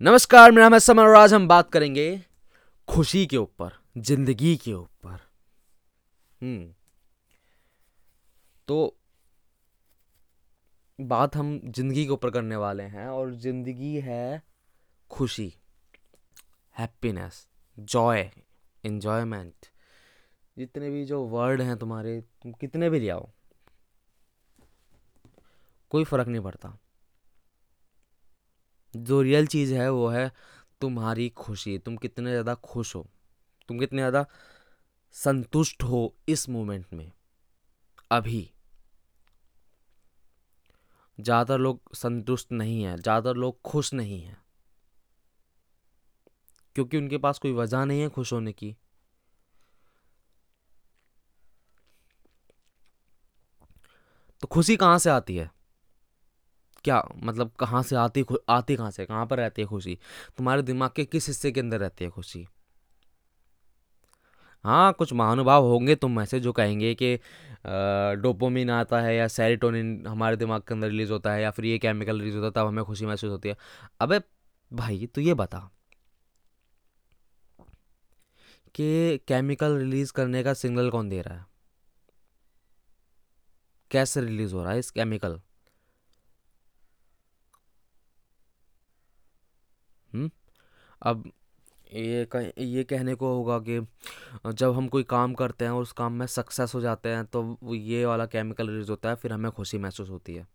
नमस्कार, मेरा नाम है समर और आज हम बात करेंगे खुशी के ऊपर, ज़िंदगी के ऊपर। हम्म। तो बात हम ज़िंदगी के ऊपर करने वाले हैं और ज़िंदगी है खुशी हैप्पीनेस जॉय इन्जॉयमेंट जितने भी जो वर्ड हैं तुम्हारे, तुम कितने भी ले आओ, कोई फ़र्क नहीं पड़ता। जो रियल चीज़ है, वो है तुम्हारी खुशी। तुम कितने ज़्यादा खुश हो। तुम कितने ज़्यादा संतुष्ट हो इस मोमेंट में। अभी। ज़्यादातर लोग संतुष्ट नहीं हैं। ज़्यादातर लोग खुश नहीं हैं। क्योंकि उनके पास कोई वजह नहीं है खुश होने की। तो खुशी कहाँ से आती है? क्या मतलब कहाँ से आती आती कहाँ से, कहाँ पर रहती है खुशी? तुम्हारे दिमाग के किस हिस्से के अंदर रहती है खुशी? हाँ कुछ महानुभाव होंगे तुम ऐसे जो कहेंगे कि डोपोमिन आता है या सेरिटोनिन हमारे दिमाग के अंदर रिलीज़ होता है या फिर ये केमिकल रिलीज़ होता है, तब हमें खुशी महसूस होती है। अबे भाई तो ये बता कि केमिकल रिलीज़ करने का सिग्नल कौन दे रहा है? कैसे रिलीज़ हो रहा है इस केमिकल? अब ये कह, ये कहने को होगा कि जब हम कोई काम करते हैं और उस काम में सक्सेस हो जाते हैं तो ये वाला केमिकल रिलीज़ होता है, फिर हमें खुशी महसूस होती है।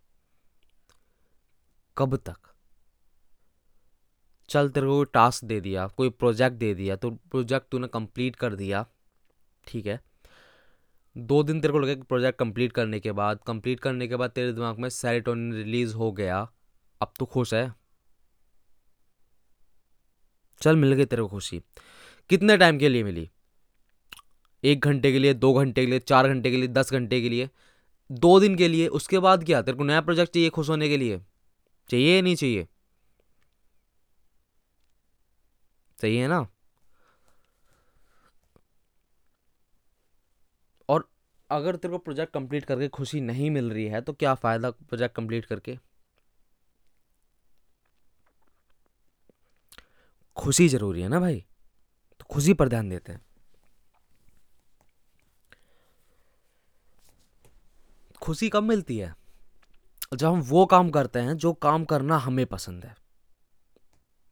कब तक? चल तेरे को टास्क दे दिया, कोई प्रोजेक्ट दे दिया तो प्रोजेक्ट तूने कंप्लीट कर दिया, ठीक है? दो दिन तेरे को लगे प्रोजेक्ट कंप्लीट करने के बाद कंप्लीट करने के बाद तेरे दिमाग में सेरेटोनिन रिलीज़ हो गया, अब तो खुश है? चल मिल गई तेरे को खुशी। कितने टाइम के लिए मिली? एक घंटे के लिए, दो घंटे के लिए, चार घंटे के लिए, दस घंटे के लिए। दो दिन के लिए, उसके बाद क्या? तेरे को नया प्रोजेक्ट चाहिए खुश होने के लिए? चाहिए या नहीं चाहिए? चाहिए ना? और अगर तेरे को प्रोजेक्ट कंप्लीट करके खुशी नहीं मिल रही है तो क्या फ़ायदा प्रोजेक्ट कंप्लीट करके? खुशी ज़रूरी है ना भाई? तो खुशी पर ध्यान देते हैं। खुशी कब मिलती है? जब हम वो काम करते हैं जो काम करना हमें पसंद है।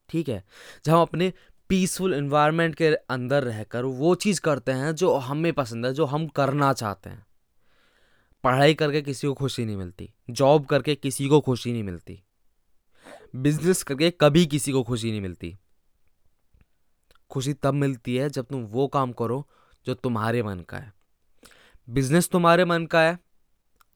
ठीक है? जब हम अपने पीसफुल इन्वायरमेंट के अंदर रहकर वो चीज़ करते हैं जो हमें पसंद है, जो हम करना चाहते हैं। पढ़ाई करके किसी को खुशी नहीं मिलती जॉब करके किसी को खुशी नहीं मिलती बिज़नेस करके कभी किसी को खुशी नहीं मिलती। खुशी तब मिलती है जब तुम वो काम करो जो तुम्हारे मन का है। बिज़नेस तुम्हारे मन का है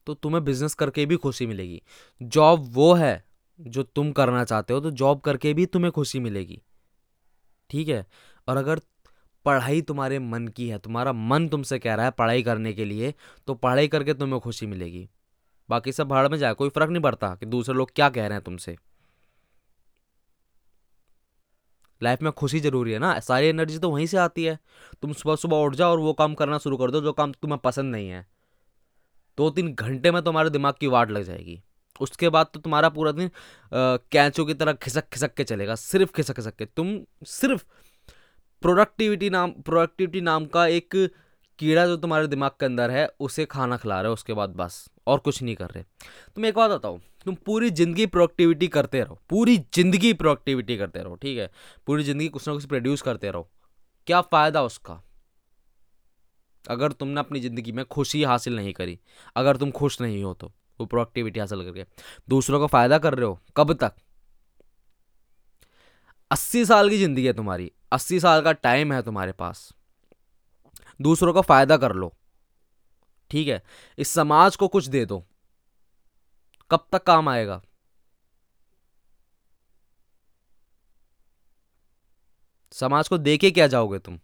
तो तुम्हें बिज़नेस करके भी खुशी मिलेगी। जॉब वो है जो तुम करना चाहते हो तो जॉब करके भी तुम्हें खुशी मिलेगी। ठीक है? और अगर पढ़ाई तुम्हारे मन की है, तुम्हारा मन तुमसे कह रहा है पढ़ाई करने के लिए तो पढ़ाई करके तुम्हें खुशी मिलेगी। बाकी सब भाड़ में जाए, कोई फ़र्क नहीं पड़ता कि दूसरे लोग क्या कह रहे हैं तुमसे। लाइफ में खुशी ज़रूरी है ना? सारी एनर्जी तो वहीं से आती है। तुम सुबह सुबह उठ जाओ और वो काम करना शुरू कर दो, जो काम तुम्हें पसंद नहीं है। दो तीन घंटे में तुम्हारे दिमाग की वाट लग जाएगी। उसके बाद तो तुम्हारा पूरा दिन कैचों की तरह खिसक खिसक के चलेगा, सिर्फ़ खिसक खिसक के। तुम सिर्फ़ प्रोडक्टिविटी नाम प्रोडक्टिविटी नाम का एक कीड़ा जो तुम्हारे दिमाग के अंदर है, उसे खाना खिला रहे हो, उसके बाद बस, और कुछ नहीं कर रहे। तुम एक बात बताओ, तुम पूरी ज़िंदगी प्रोडक्टिविटी करते रहो, पूरी ज़िंदगी प्रोडक्टिविटी करते रहो, ठीक है? पूरी ज़िंदगी कुछ ना कुछ प्रोड्यूस करते रहो। क्या फ़ायदा उसका? अगर तुमने अपनी ज़िंदगी में खुशी हासिल नहीं करी, अगर तुम खुश नहीं हो तो वो प्रोडक्टिविटी हासिल करके। दूसरों का फ़ायदा कर रहे हो, कब तक? अस्सी साल की ज़िंदगी है तुम्हारी, अस्सी साल का टाइम है तुम्हारे पास। दूसरों का फ़ायदा कर लो। ठीक है? इस समाज को कुछ दे दो। कब तक काम आएगा? समाज को देके क्या जाओगे तुम?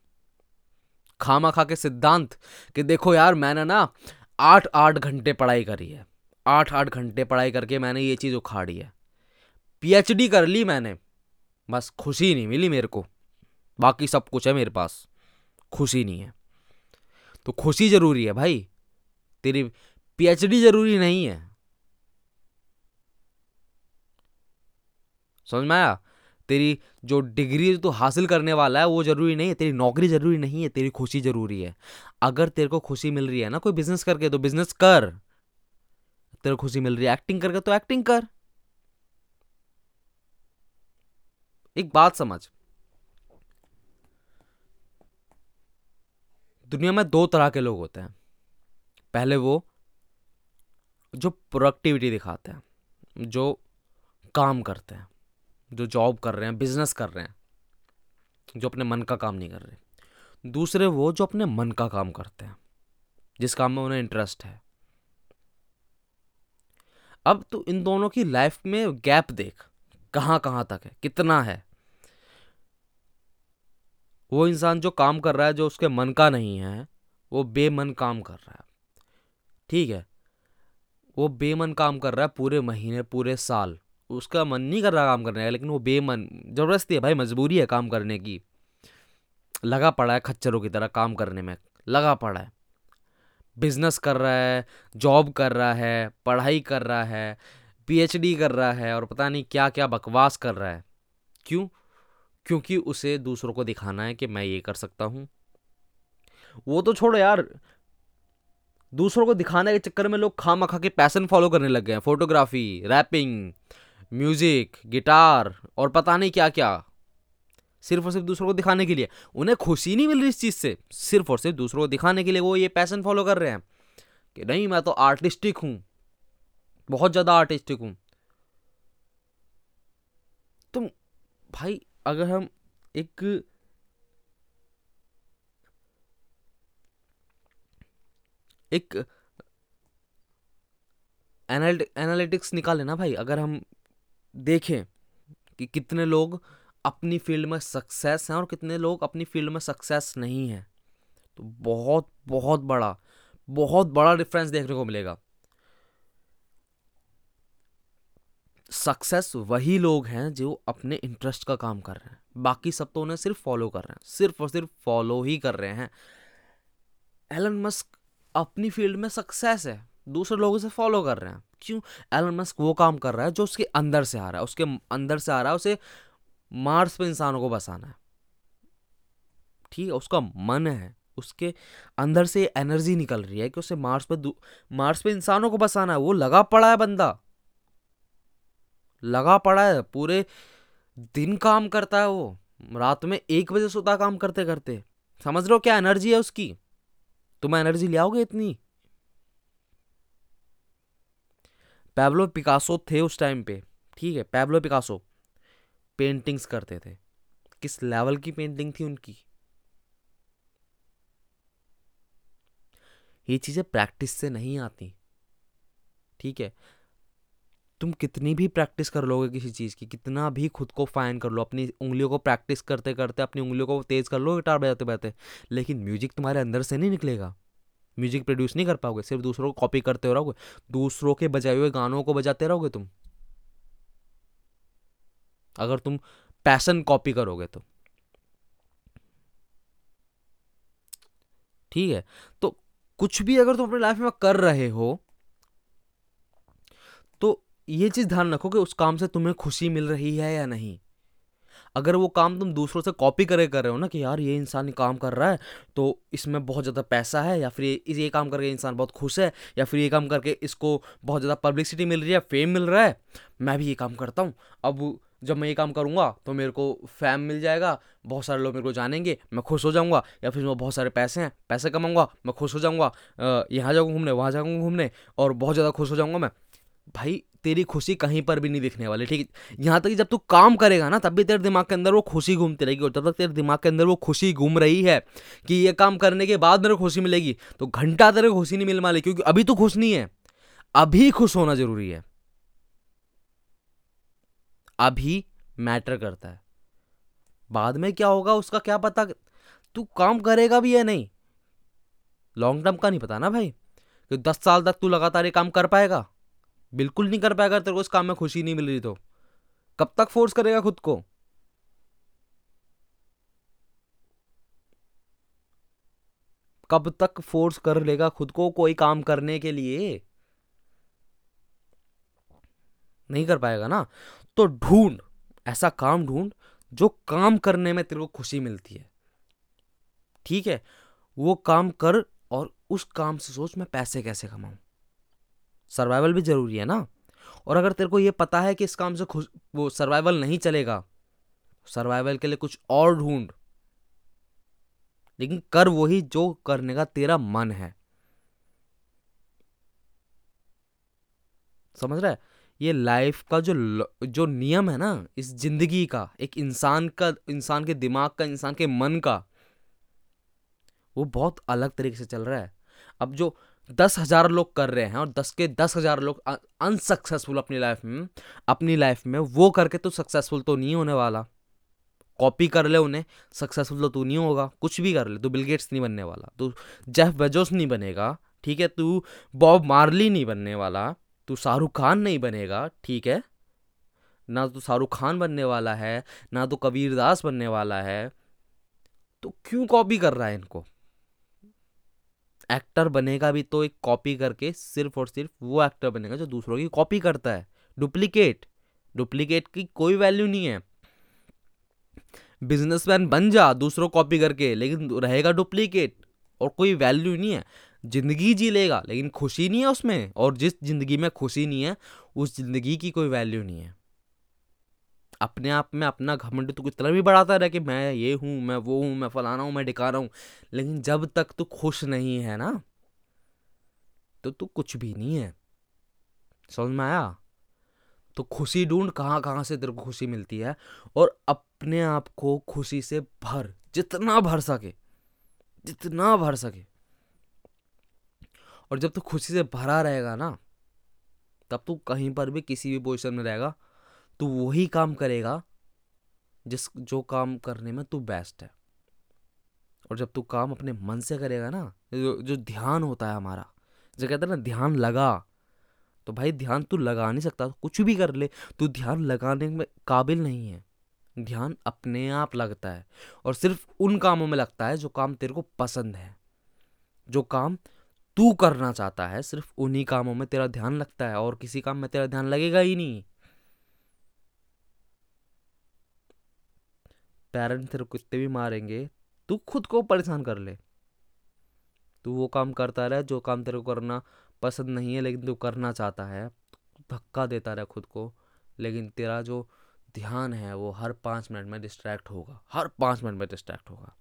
खामा खा के सिद्धांत कि देखो यार, मैंने ना आठ आठ घंटे पढ़ाई करी है। आठ आठ घंटे पढ़ाई करके मैंने ये चीज़ उखाड़ी है। पीएचडी कर ली मैंने। बस खुशी नहीं मिली मेरे को। बाकी सब कुछ है मेरे पास। खुशी नहीं है। तो खुशी ज़रूरी है भाई। तेरी पीएचडी ज़रूरी नहीं है। समझ में आया? तेरी जो डिग्री तो हासिल करने वाला है, वो ज़रूरी नहीं है। तेरी नौकरी ज़रूरी नहीं है, तेरी खुशी ज़रूरी है। अगर तेरे को खुशी मिल रही है ना कोई बिज़नेस करके तो बिज़नेस कर। तेरे को खुशी मिल रही है एक्टिंग करके तो एक्टिंग कर। एक बात समझ। दुनिया में दो तरह के लोग होते हैं। पहले वो जो प्रोडक्टिविटी दिखाते हैं, जो काम करते हैं, जो जॉब कर रहे हैं बिज़नेस कर रहे हैं, जो अपने मन का काम नहीं कर रहे। दूसरे वो जो अपने मन का काम करते हैं, जिस काम में उन्हें इंटरेस्ट है। अब तो इन दोनों की लाइफ में गैप देख कहाँ कहाँ तक है, कितना है वो इंसान जो काम कर रहा है, जो उसके मन का नहीं है, वो बेमन काम कर रहा है। ठीक है? वो बेमन काम कर रहा है पूरे महीने, पूरे साल। उसका मन नहीं कर रहा काम करने का, लेकिन वो बेमन, ज़बरदस्ती है भाई, मजबूरी है काम करने की। लगा पड़ा है खच्चरों की तरह काम करने में, लगा पड़ा है। बिज़नेस कर रहा है, जॉब कर रहा है, पढ़ाई कर रहा है, पीएचडी कर रहा है, और पता नहीं क्या क्या बकवास कर रहा है। क्यों? क्योंकि उसे दूसरों को दिखाना है कि मैं ये कर सकता हूँ। वो तो छोड़ो यार, दूसरों को दिखाने के चक्कर में लोग खा मखा के पैसन फॉलो करने लग गए हैं। फोटोग्राफी, रैपिंग, म्यूज़िक, गिटार और पता नहीं क्या क्या सिर्फ़ और सिर्फ़ दूसरों को दिखाने के लिए। उन्हें खुशी नहीं मिल रही इस चीज़ से। सिर्फ़ और सिर्फ़ दूसरों को दिखाने के लिए वो ये पैसन फॉलो कर रहे हैं कि नहीं, मैं तो आर्टिस्टिक हूँ। बहुत ज़्यादा आर्टिस्टिक हूँ। तुम, भाई अगर हम एक एक एनालिटिक्स निकाले ना भाई, अगर हम देखें कि कितने लोग अपनी फ़ील्ड में सक्सेस हैं और कितने लोग अपनी फ़ील्ड में सक्सेस नहीं हैं तो बहुत बहुत बड़ा बहुत बड़ा डिफरेंस देखने को मिलेगा। सक्सेस वही लोग हैं जो अपने इंटरेस्ट का काम कर रहे हैं। बाकी सब तो उन्हें सिर्फ़ फॉलो कर रहे हैं। सिर्फ़ और सिर्फ़ फॉलो ही कर रहे हैं। एलन मस्क अपनी फ़ील्ड में सक्सेस है, दूसरे लोगों से फॉलो कर रहे हैं। क्यों? एलन मस्क वो काम कर रहा है जो उसके अंदर से आ रहा है। उसके अंदर से आ रहा है, उसे मार्स पर इंसानों को बसाना है। ठीक है, उसका मन है, उसके अंदर से एनर्जी निकल रही है कि उसे मार्स पे मार्स पे इंसानों को बसाना है। वो लगा पड़ा है बंदा। लगा पड़ा है, पूरे दिन काम करता है वो। रात में एक बजे सोता काम करते करते। समझ हो क्या एनर्जी है उसकी? तुम एनर्जी ले आओगे इतनी? पैब्लो पिकासो थे उस टाइम पे, ठीक है, पैब्लो पिकासो। पेंटिंग्स करते थे। किस लेवल की पेंटिंग थी उनकी? ये चीज़ें प्रैक्टिस से नहीं आती, ठीक है? तुम कितनी भी प्रैक्टिस कर लोगे किसी चीज़ की, कितना भी खुद को फाइन कर लो, अपनी उंगलियों को प्रैक्टिस करते करते अपनी उंगलियों को तेज कर लो, गिटार बजाते बजाते लेकिन म्यूज़िक तुम्हारे अंदर से नहीं निकलेगा। म्यूज़िक प्रोड्यूस नहीं कर पाओगे, सिर्फ़ दूसरों को कॉपी करते रहोगे, दूसरों के बजाए हुए गानों को बजाते रहोगे तुम। अगर तुम पैसन कॉपी करोगे तो। ठीक है तो कुछ भी अगर तुम अपनी लाइफ में कर रहे हो ये चीज़ ध्यान रखो कि उस काम से तुम्हें खुशी मिल रही है या नहीं। अगर वो काम तुम दूसरों से कॉपी करे कर रहे हो ना कि यार ये इंसान काम कर रहा है तो इसमें बहुत ज़्यादा पैसा है या फिर ये ये काम करके इंसान बहुत खुश है या फिर ये काम करके इसको बहुत ज़्यादा पब्लिसिटी मिल रही है फेम मिल रहा है, मैं भी ये काम करता हूँ। अब जब मैं ये काम करूँगा तो मेरे को फैम मिल जाएगा, बहुत सारे लोग मेरे को जानेंगे, मैं खुश हो जाऊँगा, या फिर बहुत सारे पैसे हैं, पैसे कमाऊँगा, मैं खुश हो जाऊँगा यहाँ जाऊँगा घूमने, वहाँ जाऊँगा घूमने, और बहुत ज़्यादा खुश हो जाऊँगा मैं। भाई, तेरी खुशी कहीं पर भी नहीं दिखने वाली, ठीक है? यहाँ तक कि जब तू काम करेगा ना, तब भी तेरे दिमाग के अंदर वो खुशी घूमती रहेगी और जब तक तेरे दिमाग के अंदर वो खुशी घूम रही है कि ये काम करने के बाद मेरे खुशी मिलेगी। तो घंटा तेरे खुशी नहीं मिल वाली, क्योंकि अभी तो खुश नहीं है। अभी खुश होना ज़रूरी है। अभी मैटर करता है। बाद में क्या होगा, उसका क्या पता, तू काम करेगा भी या नहीं? लॉन्ग टर्म का नहीं पता ना भाई? कि दस साल तक तू लगातार ये काम कर पाएगा? बिल्कुल नहीं कर पाएगा, तेरे को इस काम में खुशी नहीं मिल रही तो। कब तक फोर्स करेगा खुद को? कब तक फोर्स कर लेगा खुद को कोई काम करने के लिए? नहीं कर पाएगा ना? तो ढूंढ, ऐसा काम ढूंढ, जो काम करने में तेरे को खुशी मिलती है। ठीक है? वो काम कर और उस काम से सोच, मैं पैसे कैसे कमाऊं? सर्वाइवल भी ज़रूरी है ना? और अगर तेरे को ये पता है कि इस काम से खुश, वो सर्वाइवल नहीं चलेगा सर्वाइवल के लिए कुछ और ढूंढ। लेकिन कर वही जो करने का तेरा मन है। समझ रहा है? ये लाइफ का जो जो नियम है ना, इस ज़िंदगी का, एक इंसान का, इंसान के दिमाग का, इंसान के मन का, वो बहुत अलग तरीके से चल रहा है। अब जो दस हज़ार लोग कर रहे हैं और दस के दस हज़ार लोग अनसक्सेसफुल अपनी लाइफ में, अपनी लाइफ में, वो करके तो सक्सेसफुल तो नहीं होने वाला। कॉपी कर ले उन्हें सक्सेसफुल तो तू नहीं होगा, कुछ भी कर ले, तू बिलगेट्स नहीं बनने वाला, तू जेफ बेजोस नहीं बनेगा, ठीक है? तू बॉब मार्ली नहीं बनने वाला, तू शाहरुख खान नहीं बनेगा, ठीक है? ना तो शाहरुख खान बनने वाला है, ना तो कबीर दास बनने वाला है। तो क्यों कॉपी कर रहा है इनको? एक्टर बनेगा भी तो एक कॉपी करके सिर्फ़ और सिर्फ़ वो एक्टर बनेगा जो दूसरों की कॉपी करता है। डुप्लीकेट। डुप्लीकेट की कोई वैल्यू नहीं है। बिजनेसमैन बन जा दूसरों कॉपी करके, लेकिन रहेगा डुप्लीकेट और कोई वैल्यू नहीं है। ज़िंदगी जी लेगा, लेकिन खुशी नहीं है उसमें। और जिस ज़िंदगी में खुशी नहीं है, उस ज़िंदगी की कोई वैल्यू नहीं है। अपने आप में अपना घमंड तो कितना भी बढ़ाता रहे कि मैं ये हूँ, मैं वो हूँ, मैं फलाना हूँ, मैं रहा हूँ। लेकिन जब तक तू खुश नहीं है ना तो तू कुछ भी नहीं है। समझ में आया? तो खुशी ढूंढ कहाँ कहाँ से तेरे को खुशी मिलती है और अपने आप को खुशी से भर, जितना भर सके, जितना भर सके। और जब तू खुशी से भरा रहेगा ना, तब तू कहीं पर भी किसी भी पोजिशन में रहेगा तू वही काम करेगा जिस जो काम करने में तू बेस्ट है। और जब तू काम अपने मन से करेगा ना जो, जो ध्यान होता है हमारा जो कहते हैं ना ध्यान लगा तो भाई ध्यान तू लगा नहीं सकता कुछ भी कर ले तू ध्यान लगाने में काबिल नहीं है। ध्यान अपने आप लगता है और सिर्फ़ उन कामों में लगता है जो काम तेरे को पसंद है। जो काम तू करना चाहता है सिर्फ़ उन्हीं कामों में तेरा ध्यान लगता है और किसी काम में तेरा ध्यान लगेगा ही नहीं। पेरेंट्स तेरे को कितने भी मारेंगे, तू खुद को परेशान कर ले। तू वो काम करता रहे, जो काम तेरे को करना पसंद नहीं है, लेकिन तू करना चाहता है, धक्का देता रहे खुद को, लेकिन तेरा जो ध्यान है, वो हर पाँच मिनट में डिस्ट्रैक्ट होगा, हर पाँच मिनट में डिस्ट्रैक्ट होगा।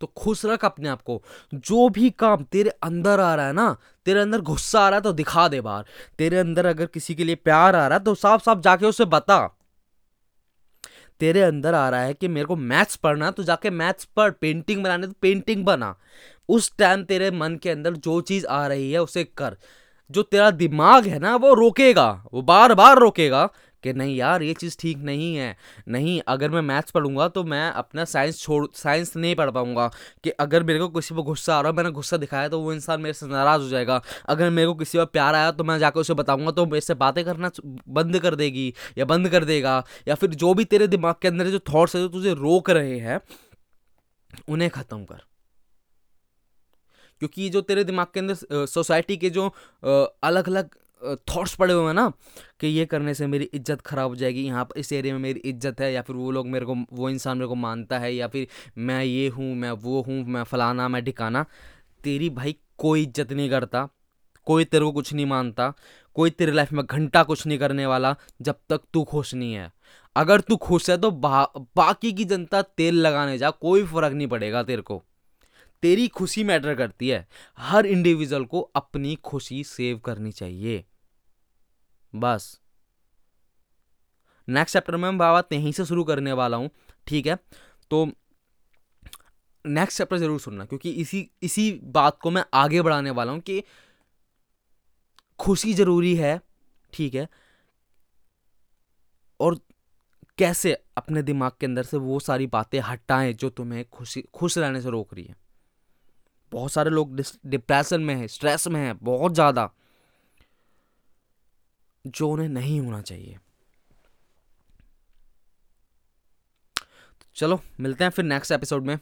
तो खुश रख अपने आप को। जो भी काम तेरे अंदर आ रहा है ना, तेरे अंदर गुस्सा आ रहा है तो दिखा दे बाहर। तेरे अंदर अगर किसी के लिए प्यार आ रहा है तो साफ़ साफ़ जाके उसे बता। तेरे अंदर आ रहा है कि मेरे को मैथ्स पढ़ना तो जाके मैथ्स पढ़, पेंटिंग बनाने तो पेंटिंग बना। उस टाइम तेरे मन के अंदर जो चीज़ आ रही है उसे कर। जो तेरा दिमाग है ना, वो रोकेगा, वो बार बार रोकेगा। कि नहीं यार, ये चीज़ ठीक नहीं है। नहीं, अगर मैं मैथ्स पढ़ूँगा तो मैं अपना साइंस छोड़, साइंस नहीं पढ़ पाऊँगा। कि अगर मेरे को किसी पर गुस्सा आ रहा है, मैंने गुस्सा दिखाया तो वो इंसान मेरे से नाराज़ हो जाएगा। अगर मेरे को किसी पर प्यार आया तो मैं जाकर उसे बताऊँगा तो मेरे से बातें करना बंद कर देगी या बंद कर देगा। या फिर जो भी तेरे दिमाग के अंदर जो थाट्स है, जो तुझे रोक रहे हैं, उन्हें ख़त्म कर। क्योंकि जो तेरे दिमाग के अंदर सोसाइटी के जो अलग अलग थॉट्स पड़े हुए हैं ना कि ये करने से मेरी इज़्ज़त ख़राब हो जाएगी यहाँ पर इस एरिया में मेरी इज़्ज़त है या फिर वो लोग मेरे को वो इंसान मेरे को मानता है या फिर मैं ये हूँ मैं वो हूँ मैं फलाना मैं ठिकाना। तेरी भाई कोई इज़्ज़त नहीं करता कोई तेरे को कुछ नहीं मानता कोई तेरी लाइफ में घंटा कुछ नहीं करने वाला जब तक तू खुश नहीं है। अगर तू खुश है तो बा, बाकी की जनता तेल लगाने जा कोई फ़र्क नहीं पड़ेगा तेरे को। तेरी खुशी मैटर करती है। हर इंडिविजुअल को अपनी खुशी सेव करनी चाहिए। बस। नेक्स्ट चैप्टर में मैं बात यहीं से शुरू करने वाला हूँ, ठीक है? तो नेक्स्ट चैप्टर ज़रूर सुनना, क्योंकि इसी इसी बात को मैं आगे बढ़ाने वाला हूँ कि खुशी ज़रूरी है, ठीक है? और कैसे अपने दिमाग के अंदर से वो सारी बातें हटाएँ जो तुम्हें खुशी, खुश रहने से रोक रही है? बहुत सारे लोग डिप्रेशन में हैं स्ट्रेस में हैं, बहुत ज़्यादा। जो उन्हें नहीं होना चाहिए। चलो, मिलते हैं फिर नेक्स्ट एपिसोड में।